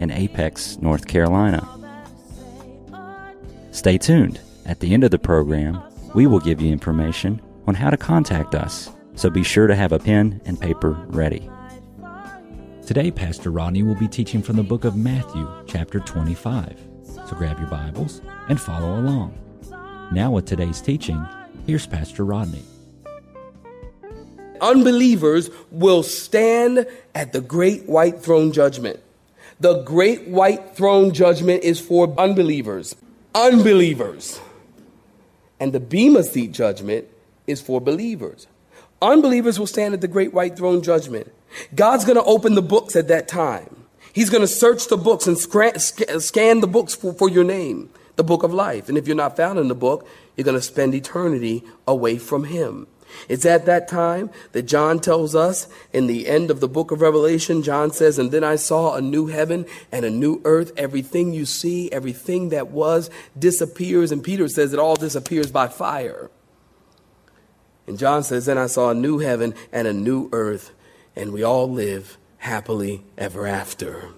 in Apex, North Carolina. Stay tuned. At the end of the program, we will give you information on how to contact us, so be sure to have a pen and paper ready. Today, Pastor Rodney will be teaching from the book of Matthew, chapter 25. So grab your Bibles and follow along. Now, with today's teaching, here's Pastor Rodney. Unbelievers will stand at the great white throne judgment. The great white throne judgment is for unbelievers. Unbelievers. And the Bema seat judgment is for believers. Unbelievers will stand at the great white throne judgment. God's going to open the books at that time. He's going to search the books and scan the books for, for your name, the book of life. And if you're not found in the book, you're going to spend eternity away from Him. It's at that time that John tells us in the end of the book of Revelation, John says, And then I saw a new heaven and a new earth. Everything you see, everything that was, disappears. And Peter says it all disappears by fire. And John says, Then I saw a new heaven and a new earth, and we all live happily ever after.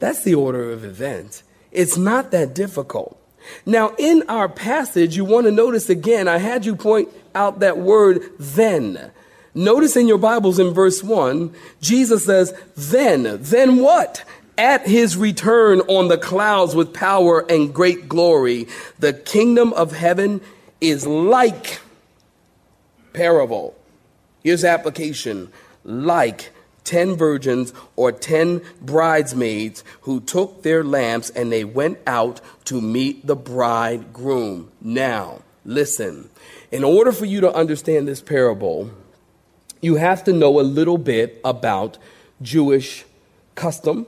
That's the order of events. It's not that difficult. Now, in our passage, you want to notice again, I had you point out that word then. Notice in your Bibles in verse 1, Jesus says, Then, then what? At his return on the clouds with power and great glory, the kingdom of heaven is like parable. Here's application like 10 virgins or 10 bridesmaids who took their lamps and they went out to meet the bridegroom. Now, listen. In order for you to understand this parable, you have to know a little bit about Jewish custom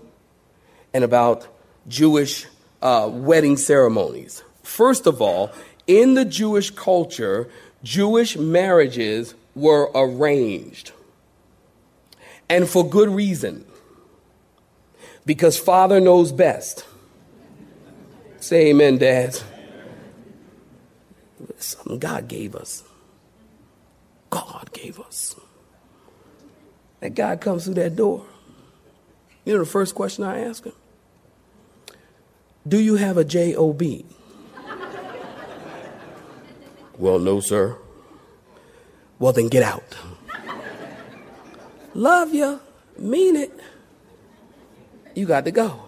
and about Jewish uh, wedding ceremonies. First of all, in the Jewish culture, Jewish marriages were arranged. And for good reason. Because Father knows best. Say amen, dads something God gave us. God gave us. That God comes through that door. You know the first question I ask him? Do you have a job? well, no, sir. Well, then get out. Love you, mean it. You got to go.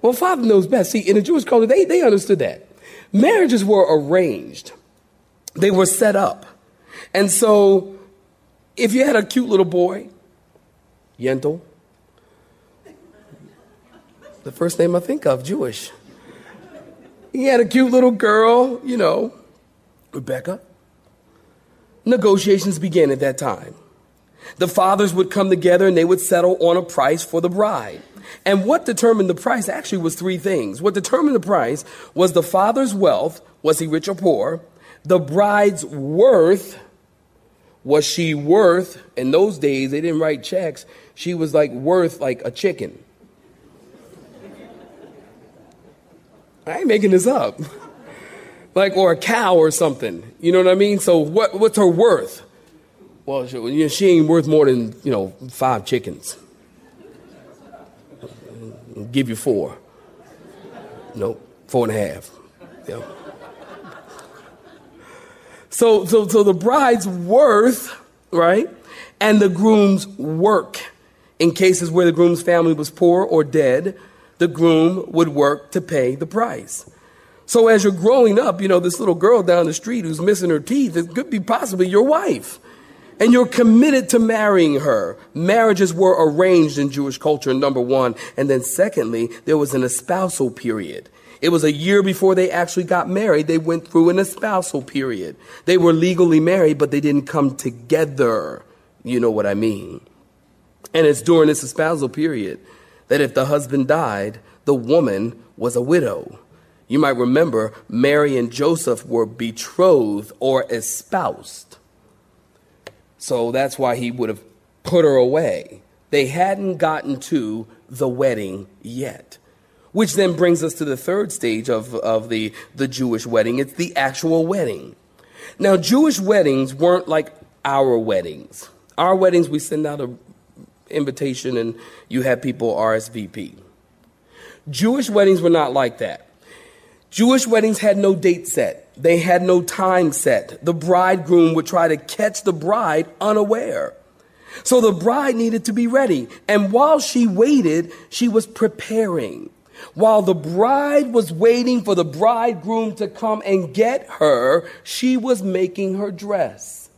Well, Father knows best. See, in the Jewish culture, they, they understood that. Marriages were arranged, they were set up. And so, if you had a cute little boy, Yentl, the first name I think of, Jewish. He had a cute little girl, you know, Rebecca. Negotiations began at that time. The fathers would come together and they would settle on a price for the bride. And what determined the price actually was three things. What determined the price was the father's wealth, was he rich or poor? The bride's worth, was she worth, in those days they didn't write checks, she was like worth like a chicken. I ain't making this up. like, or a cow or something. You know what I mean? So, what, what's her worth? Well, she, she ain't worth more than, you know, five chickens give you four. Nope, four and a half. Yeah. So, so, so the bride's worth, right, and the groom's work. In cases where the groom's family was poor or dead, the groom would work to pay the price. So as you're growing up, you know, this little girl down the street who's missing her teeth, it could be possibly your wife and you're committed to marrying her. Marriages were arranged in Jewish culture, number one. And then secondly, there was an espousal period. It was a year before they actually got married. They went through an espousal period. They were legally married, but they didn't come together. You know what I mean? And it's during this espousal period that if the husband died, the woman was a widow. You might remember Mary and Joseph were betrothed or espoused. So that's why he would have put her away. They hadn't gotten to the wedding yet. Which then brings us to the third stage of, of the, the Jewish wedding. It's the actual wedding. Now, Jewish weddings weren't like our weddings. Our weddings, we send out an invitation and you have people RSVP. Jewish weddings were not like that. Jewish weddings had no date set. They had no time set. The bridegroom would try to catch the bride unaware. So the bride needed to be ready. And while she waited, she was preparing. While the bride was waiting for the bridegroom to come and get her, she was making her dress.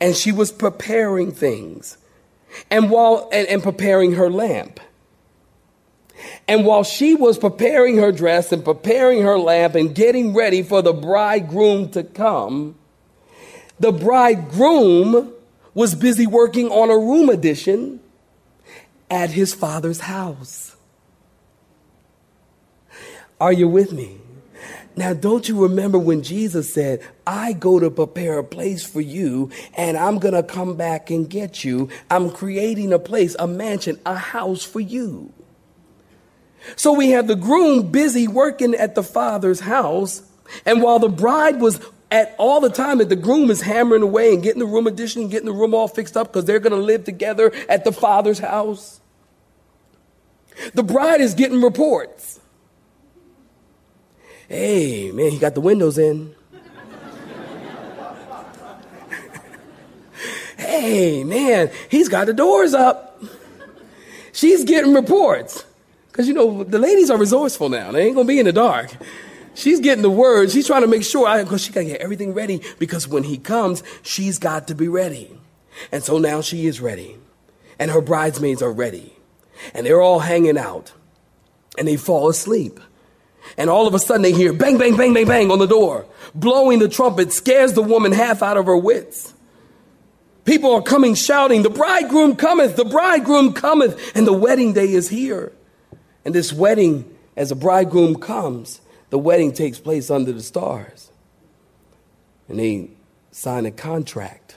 And she was preparing things. And while and, and preparing her lamp. And while she was preparing her dress and preparing her lamp and getting ready for the bridegroom to come, the bridegroom was busy working on a room addition at his father's house. Are you with me? Now, don't you remember when Jesus said, I go to prepare a place for you and I'm going to come back and get you? I'm creating a place, a mansion, a house for you. So we have the groom busy working at the father's house. And while the bride was at all the time that the groom is hammering away and getting the room addition getting the room all fixed up because they're going to live together at the father's house, the bride is getting reports. Hey, man, he got the windows in. hey, man, he's got the doors up. She's getting reports. Because, you know, the ladies are resourceful now. They ain't going to be in the dark. She's getting the word. She's trying to make sure, because she got to get everything ready. Because when he comes, she's got to be ready. And so now she is ready. And her bridesmaids are ready. And they're all hanging out. And they fall asleep. And all of a sudden they hear bang, bang, bang, bang, bang on the door. Blowing the trumpet scares the woman half out of her wits. People are coming shouting, The bridegroom cometh, the bridegroom cometh, and the wedding day is here. And this wedding, as the bridegroom comes, the wedding takes place under the stars. And they sign a contract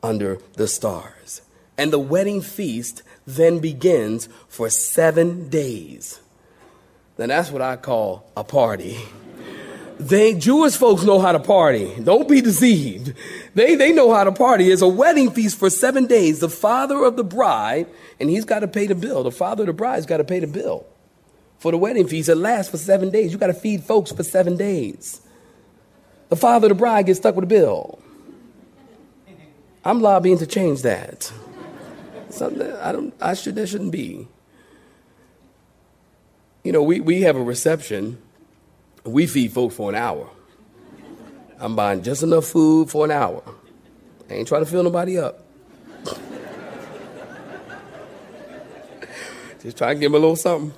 under the stars. And the wedding feast then begins for seven days then that's what I call a party. They Jewish folks know how to party. Don't be deceived. They they know how to party. It's a wedding feast for seven days. The father of the bride, and he's got to pay the bill. The father of the bride's got to pay the bill for the wedding feast. It lasts for seven days. You got to feed folks for seven days. The father of the bride gets stuck with a bill. I'm lobbying to change that. Something I don't. I should. There shouldn't be you know, we, we have a reception. We feed folks for an hour. I'm buying just enough food for an hour. I ain't trying to fill nobody up. just try to give them a little something.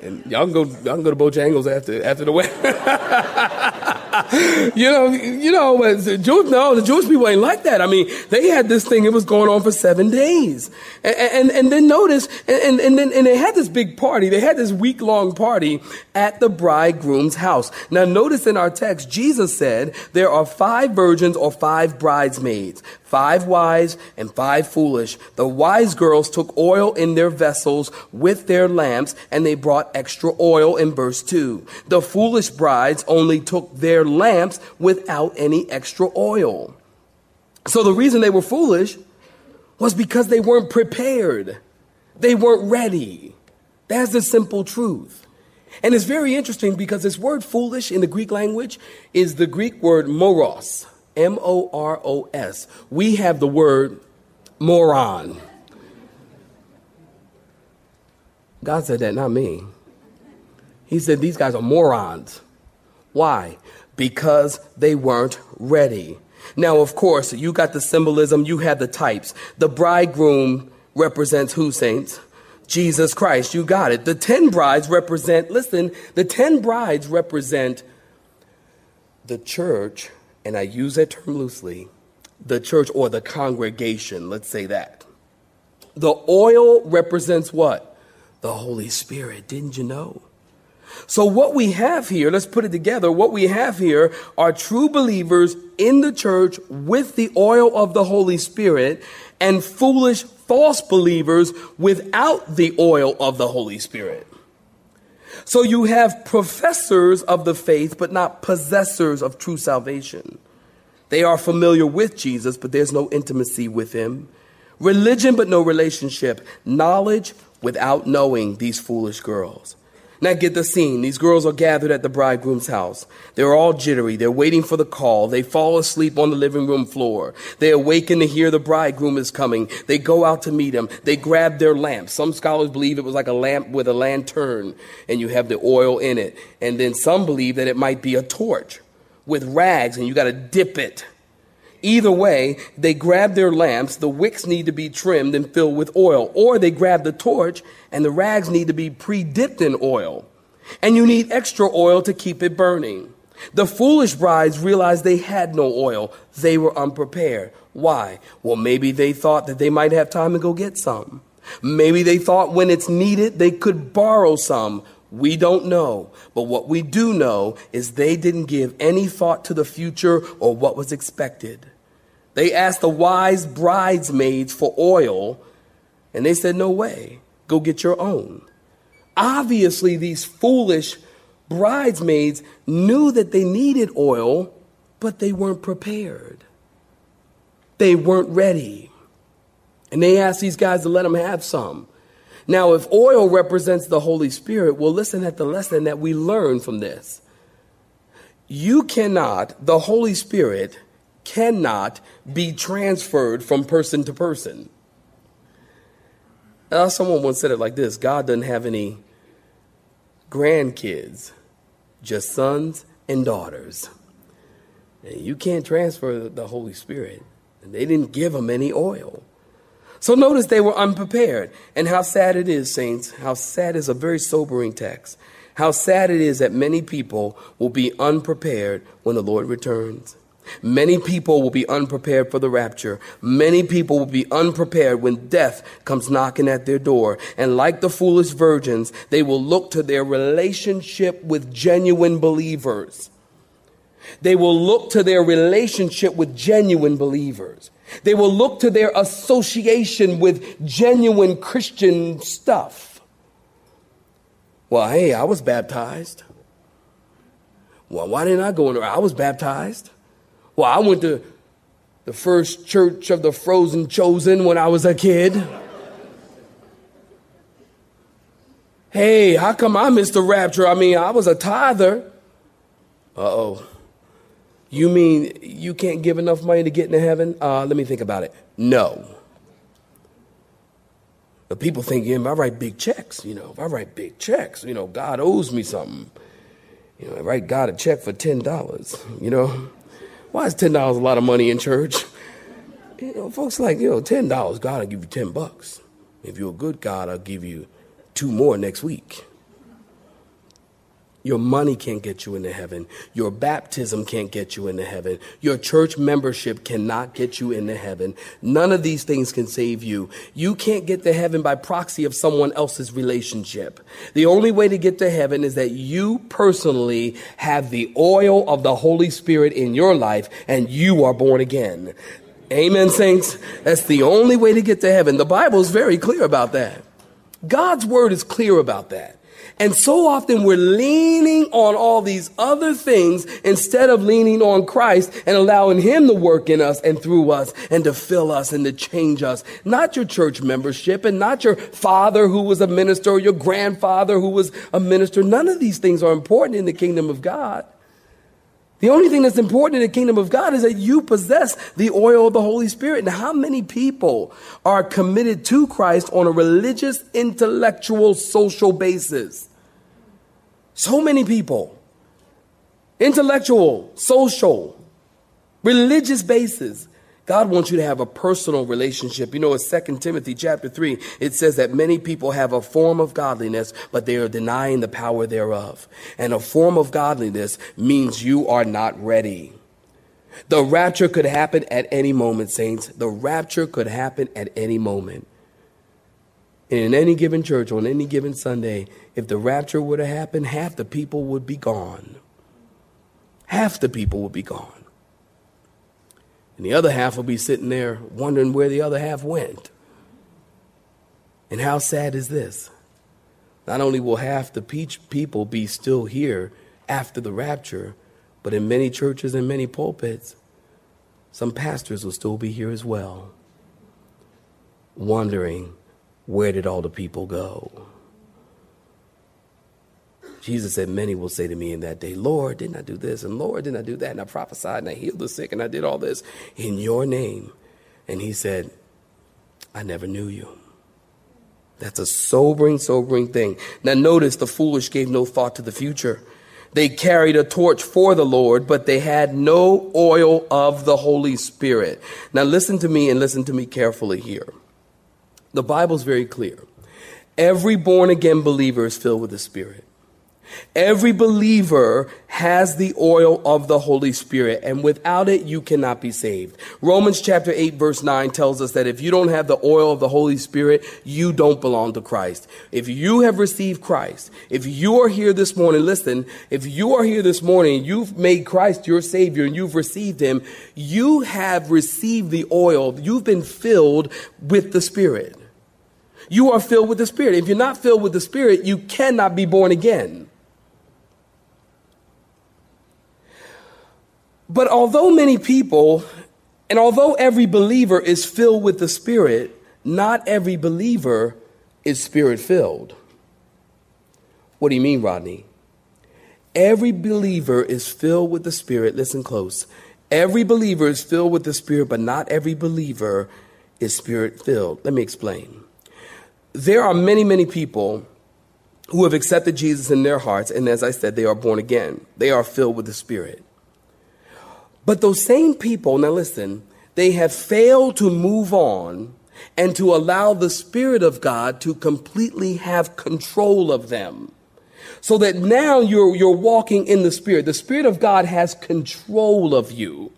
And y'all can go, y'all can go to Bojangles after after the wedding. you know, you know, the Jews, no, the Jewish people ain't like that. I mean, they had this thing, it was going on for seven days. And, and, and then notice, and, and then, and they had this big party. They had this week long party at the bridegroom's house. Now notice in our text, Jesus said there are five virgins or five bridesmaids five wise and five foolish. The wise girls took oil in their vessels with their lamps, and they brought extra oil in verse 2. The foolish brides only took their lamps without any extra oil. So the reason they were foolish was because they weren't prepared. They weren't ready. That's the simple truth. And it's very interesting because this word foolish in the Greek language is the Greek word moros. M O R O S. We have the word moron. God said that, not me. He said these guys are morons. Why? Because they weren't ready. Now, of course, you got the symbolism, you have the types. The bridegroom represents who, saints? Jesus Christ. You got it. The ten brides represent, listen, the ten brides represent the church and I use that term loosely, the church or the congregation, let's say that. The oil represents what? the Holy Spirit. Didn't you know? So, what we have here, let's put it together. What we have here are true believers in the church with the oil of the Holy Spirit and foolish false believers without the oil of the Holy Spirit. So, you have professors of the faith, but not possessors of true salvation. They are familiar with Jesus, but there's no intimacy with him. Religion, but no relationship. Knowledge without knowing these foolish girls. Now get the scene. These girls are gathered at the bridegroom's house. They're all jittery. They're waiting for the call. They fall asleep on the living room floor. They awaken to hear the bridegroom is coming. They go out to meet him. They grab their lamp. Some scholars believe it was like a lamp with a lantern and you have the oil in it. And then some believe that it might be a torch with rags and you got to dip it Either way, they grab their lamps, the wicks need to be trimmed and filled with oil, or they grab the torch and the rags need to be pre dipped in oil. And you need extra oil to keep it burning. The foolish brides realized they had no oil. They were unprepared. Why? Well, maybe they thought that they might have time to go get some. Maybe they thought when it's needed, they could borrow some. We don't know. But what we do know is they didn't give any thought to the future or what was expected. They asked the wise bridesmaids for oil, and they said, No way, go get your own. Obviously, these foolish bridesmaids knew that they needed oil, but they weren't prepared. They weren't ready. And they asked these guys to let them have some. Now, if oil represents the Holy Spirit, well, listen at the lesson that we learn from this. You cannot, the Holy Spirit, cannot be transferred from person to person. Uh, someone once said it like this God doesn't have any grandkids, just sons and daughters. And you can't transfer the Holy Spirit. They didn't give them any oil. So notice they were unprepared. And how sad it is, saints. How sad is a very sobering text. How sad it is that many people will be unprepared when the Lord returns. Many people will be unprepared for the rapture. Many people will be unprepared when death comes knocking at their door. And like the foolish virgins, they will look to their relationship with genuine believers. They will look to their relationship with genuine believers. They will look to their association with genuine Christian stuff. Well, hey, I was baptized. Well, why didn't I go in there? I was baptized. Well, I went to the first church of the frozen chosen when I was a kid. hey, how come I missed the rapture? I mean, I was a tither. Uh oh. You mean you can't give enough money to get into heaven? Uh, let me think about it. No. But people think, yeah, if I write big checks, you know, if I write big checks, you know, God owes me something. You know, I write God a check for $10, you know. Why is ten dollars a lot of money in church? You know, folks like, you know, ten dollars, God will give you ten bucks. If you're a good God, I'll give you two more next week. Your money can't get you into heaven. Your baptism can't get you into heaven. Your church membership cannot get you into heaven. None of these things can save you. You can't get to heaven by proxy of someone else's relationship. The only way to get to heaven is that you personally have the oil of the Holy Spirit in your life and you are born again. Amen, saints. That's the only way to get to heaven. The Bible is very clear about that. God's word is clear about that. And so often we're leaning on all these other things instead of leaning on Christ and allowing Him to work in us and through us and to fill us and to change us. Not your church membership and not your father who was a minister or your grandfather who was a minister. None of these things are important in the kingdom of God. The only thing that's important in the kingdom of God is that you possess the oil of the Holy Spirit. And how many people are committed to Christ on a religious, intellectual, social basis? So many people. Intellectual, social, religious basis. God wants you to have a personal relationship. You know, in 2 Timothy chapter 3, it says that many people have a form of godliness, but they are denying the power thereof. And a form of godliness means you are not ready. The rapture could happen at any moment, saints. The rapture could happen at any moment. in any given church on any given Sunday, if the rapture were to happen, half the people would be gone. Half the people would be gone. And the other half will be sitting there wondering where the other half went. And how sad is this? Not only will half the people be still here after the rapture, but in many churches and many pulpits, some pastors will still be here as well, wondering where did all the people go? Jesus said, Many will say to me in that day, Lord, didn't I do this? And Lord, didn't I do that? And I prophesied and I healed the sick and I did all this in your name. And he said, I never knew you. That's a sobering, sobering thing. Now, notice the foolish gave no thought to the future. They carried a torch for the Lord, but they had no oil of the Holy Spirit. Now, listen to me and listen to me carefully here. The Bible's very clear. Every born again believer is filled with the Spirit. Every believer has the oil of the Holy Spirit, and without it, you cannot be saved. Romans chapter 8, verse 9 tells us that if you don't have the oil of the Holy Spirit, you don't belong to Christ. If you have received Christ, if you are here this morning, listen, if you are here this morning, you've made Christ your Savior and you've received Him, you have received the oil. You've been filled with the Spirit. You are filled with the Spirit. If you're not filled with the Spirit, you cannot be born again. But although many people, and although every believer is filled with the Spirit, not every believer is spirit filled. What do you mean, Rodney? Every believer is filled with the Spirit. Listen close. Every believer is filled with the Spirit, but not every believer is spirit filled. Let me explain. There are many, many people who have accepted Jesus in their hearts, and as I said, they are born again. They are filled with the Spirit. But those same people, now listen, they have failed to move on and to allow the Spirit of God to completely have control of them. So that now you're, you're walking in the Spirit. The Spirit of God has control of you.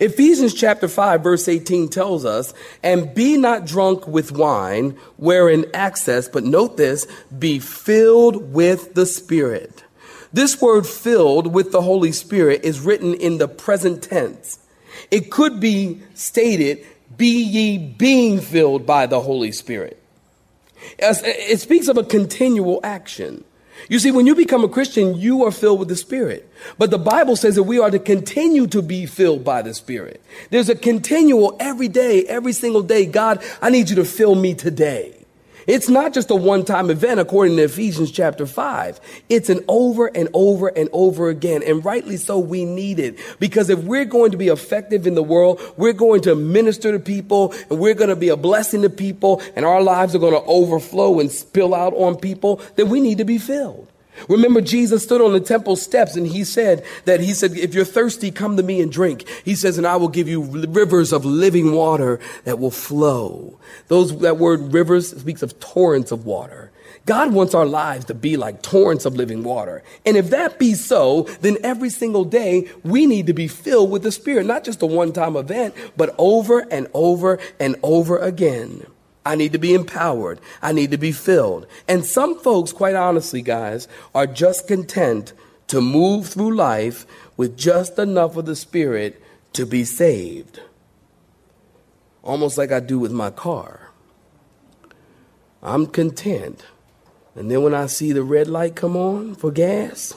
Ephesians chapter 5 verse 18 tells us, and be not drunk with wine, wherein excess, but note this, be filled with the Spirit this word filled with the Holy Spirit is written in the present tense. It could be stated, be ye being filled by the Holy Spirit. It speaks of a continual action. You see, when you become a Christian, you are filled with the Spirit. But the Bible says that we are to continue to be filled by the Spirit. There's a continual every day, every single day. God, I need you to fill me today. It's not just a one time event according to Ephesians chapter 5. It's an over and over and over again. And rightly so, we need it. Because if we're going to be effective in the world, we're going to minister to people and we're going to be a blessing to people and our lives are going to overflow and spill out on people, then we need to be filled. Remember, Jesus stood on the temple steps and he said that he said, if you're thirsty, come to me and drink. He says, and I will give you rivers of living water that will flow. Those, that word rivers speaks of torrents of water. God wants our lives to be like torrents of living water. And if that be so, then every single day we need to be filled with the Spirit, not just a one time event, but over and over and over again. I need to be empowered. I need to be filled. And some folks, quite honestly, guys, are just content to move through life with just enough of the Spirit to be saved. Almost like I do with my car. I'm content. And then when I see the red light come on for gas,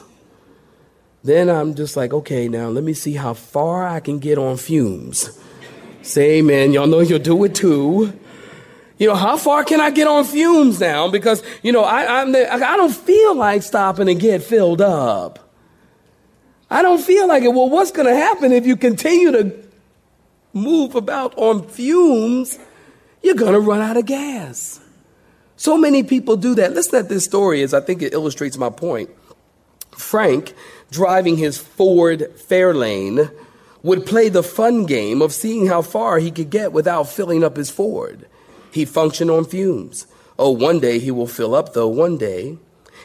then I'm just like, okay, now let me see how far I can get on fumes. Say amen. Y'all know you'll do it too. You know, how far can I get on fumes now? Because, you know, I, I'm the, I don't feel like stopping and get filled up. I don't feel like it. Well, what's going to happen if you continue to move about on fumes? You're going to run out of gas. So many people do that. Listen at this story as I think it illustrates my point. Frank, driving his Ford Fairlane, would play the fun game of seeing how far he could get without filling up his Ford. He functioned on fumes. Oh, one day he will fill up, though, one day.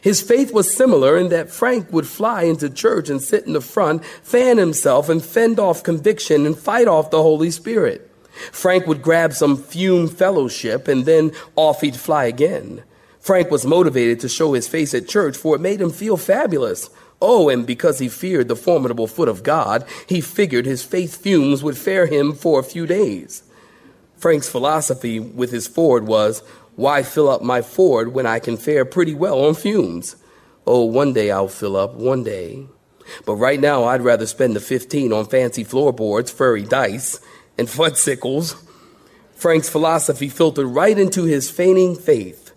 His faith was similar in that Frank would fly into church and sit in the front, fan himself, and fend off conviction and fight off the Holy Spirit. Frank would grab some fume fellowship and then off he'd fly again. Frank was motivated to show his face at church, for it made him feel fabulous. Oh, and because he feared the formidable foot of God, he figured his faith fumes would fare him for a few days. Frank's philosophy with his Ford was, why fill up my Ford when I can fare pretty well on fumes? Oh, one day I'll fill up, one day. But right now, I'd rather spend the 15 on fancy floorboards, furry dice, and fudgsicles. Frank's philosophy filtered right into his feigning faith.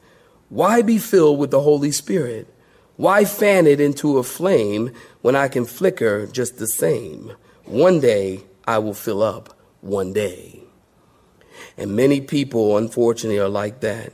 Why be filled with the Holy Spirit? Why fan it into a flame when I can flicker just the same? One day I will fill up, one day. And many people, unfortunately, are like that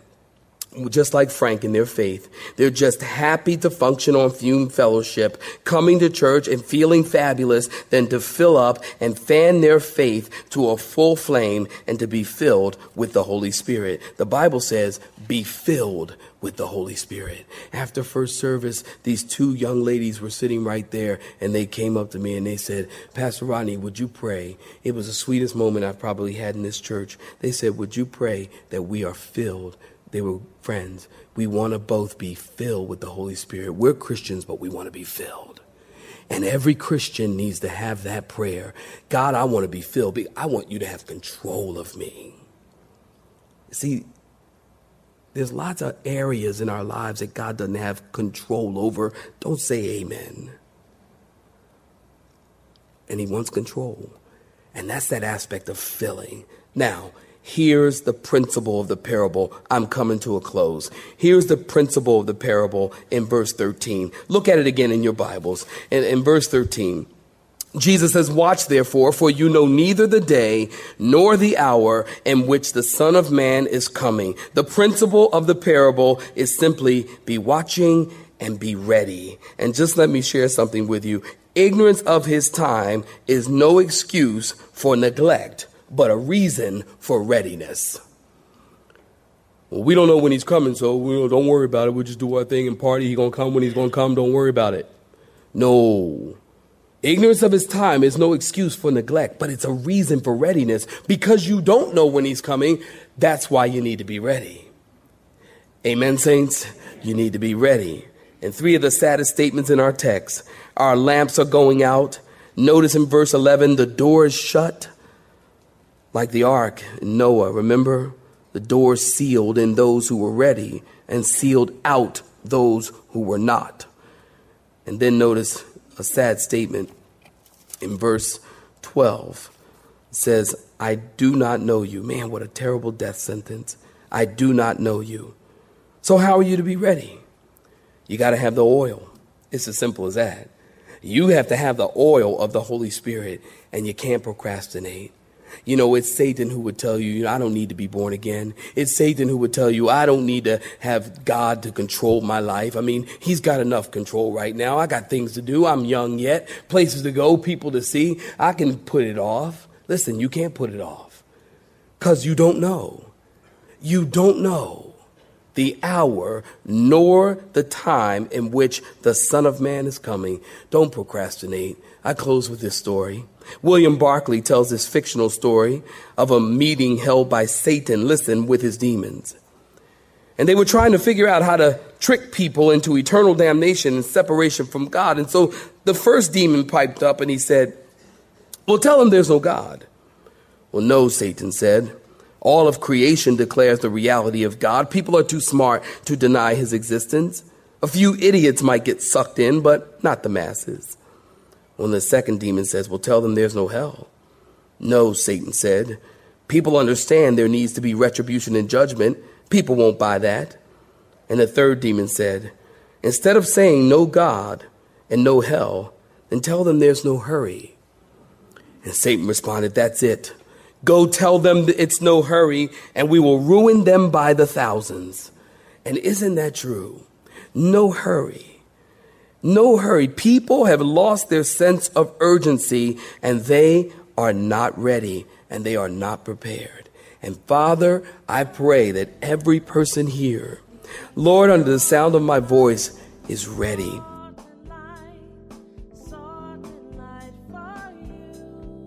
just like Frank in their faith. They're just happy to function on fume fellowship, coming to church and feeling fabulous, than to fill up and fan their faith to a full flame and to be filled with the Holy Spirit. The Bible says, be filled with the Holy Spirit. After first service, these two young ladies were sitting right there and they came up to me and they said, Pastor Rodney, would you pray? It was the sweetest moment I've probably had in this church. They said, would you pray that we are filled they were friends. We want to both be filled with the Holy Spirit. We're Christians, but we want to be filled. And every Christian needs to have that prayer God, I want to be filled. I want you to have control of me. See, there's lots of areas in our lives that God doesn't have control over. Don't say amen. And He wants control. And that's that aspect of filling. Now, Here's the principle of the parable. I'm coming to a close. Here's the principle of the parable in verse 13. Look at it again in your Bibles. In, in verse 13, Jesus says, Watch therefore, for you know neither the day nor the hour in which the Son of Man is coming. The principle of the parable is simply be watching and be ready. And just let me share something with you. Ignorance of his time is no excuse for neglect but a reason for readiness. Well, we don't know when he's coming, so we don't worry about it. We'll just do our thing and party. He's going to come when he's going to come. Don't worry about it. No. Ignorance of his time is no excuse for neglect, but it's a reason for readiness. Because you don't know when he's coming, that's why you need to be ready. Amen, saints? You need to be ready. And three of the saddest statements in our text our lamps are going out. Notice in verse 11, the door is shut. Like the ark, in Noah, remember? The doors sealed in those who were ready and sealed out those who were not. And then notice a sad statement in verse 12. It says, I do not know you. Man, what a terrible death sentence. I do not know you. So, how are you to be ready? You got to have the oil. It's as simple as that. You have to have the oil of the Holy Spirit, and you can't procrastinate. You know, it's Satan who would tell you, you know, I don't need to be born again. It's Satan who would tell you, I don't need to have God to control my life. I mean, he's got enough control right now. I got things to do. I'm young yet, places to go, people to see. I can put it off. Listen, you can't put it off because you don't know. You don't know the hour nor the time in which the Son of Man is coming. Don't procrastinate. I close with this story. William Barclay tells this fictional story of a meeting held by Satan, listen, with his demons. And they were trying to figure out how to trick people into eternal damnation and separation from God. And so the first demon piped up and he said, Well, tell them there's no God. Well, no, Satan said. All of creation declares the reality of God. People are too smart to deny his existence. A few idiots might get sucked in, but not the masses. When the second demon says, Well, tell them there's no hell. No, Satan said. People understand there needs to be retribution and judgment. People won't buy that. And the third demon said, Instead of saying no God and no hell, then tell them there's no hurry. And Satan responded, That's it. Go tell them it's no hurry, and we will ruin them by the thousands. And isn't that true? No hurry. No hurry. People have lost their sense of urgency and they are not ready and they are not prepared. And Father, I pray that every person here, Lord, under the sound of my voice, is ready.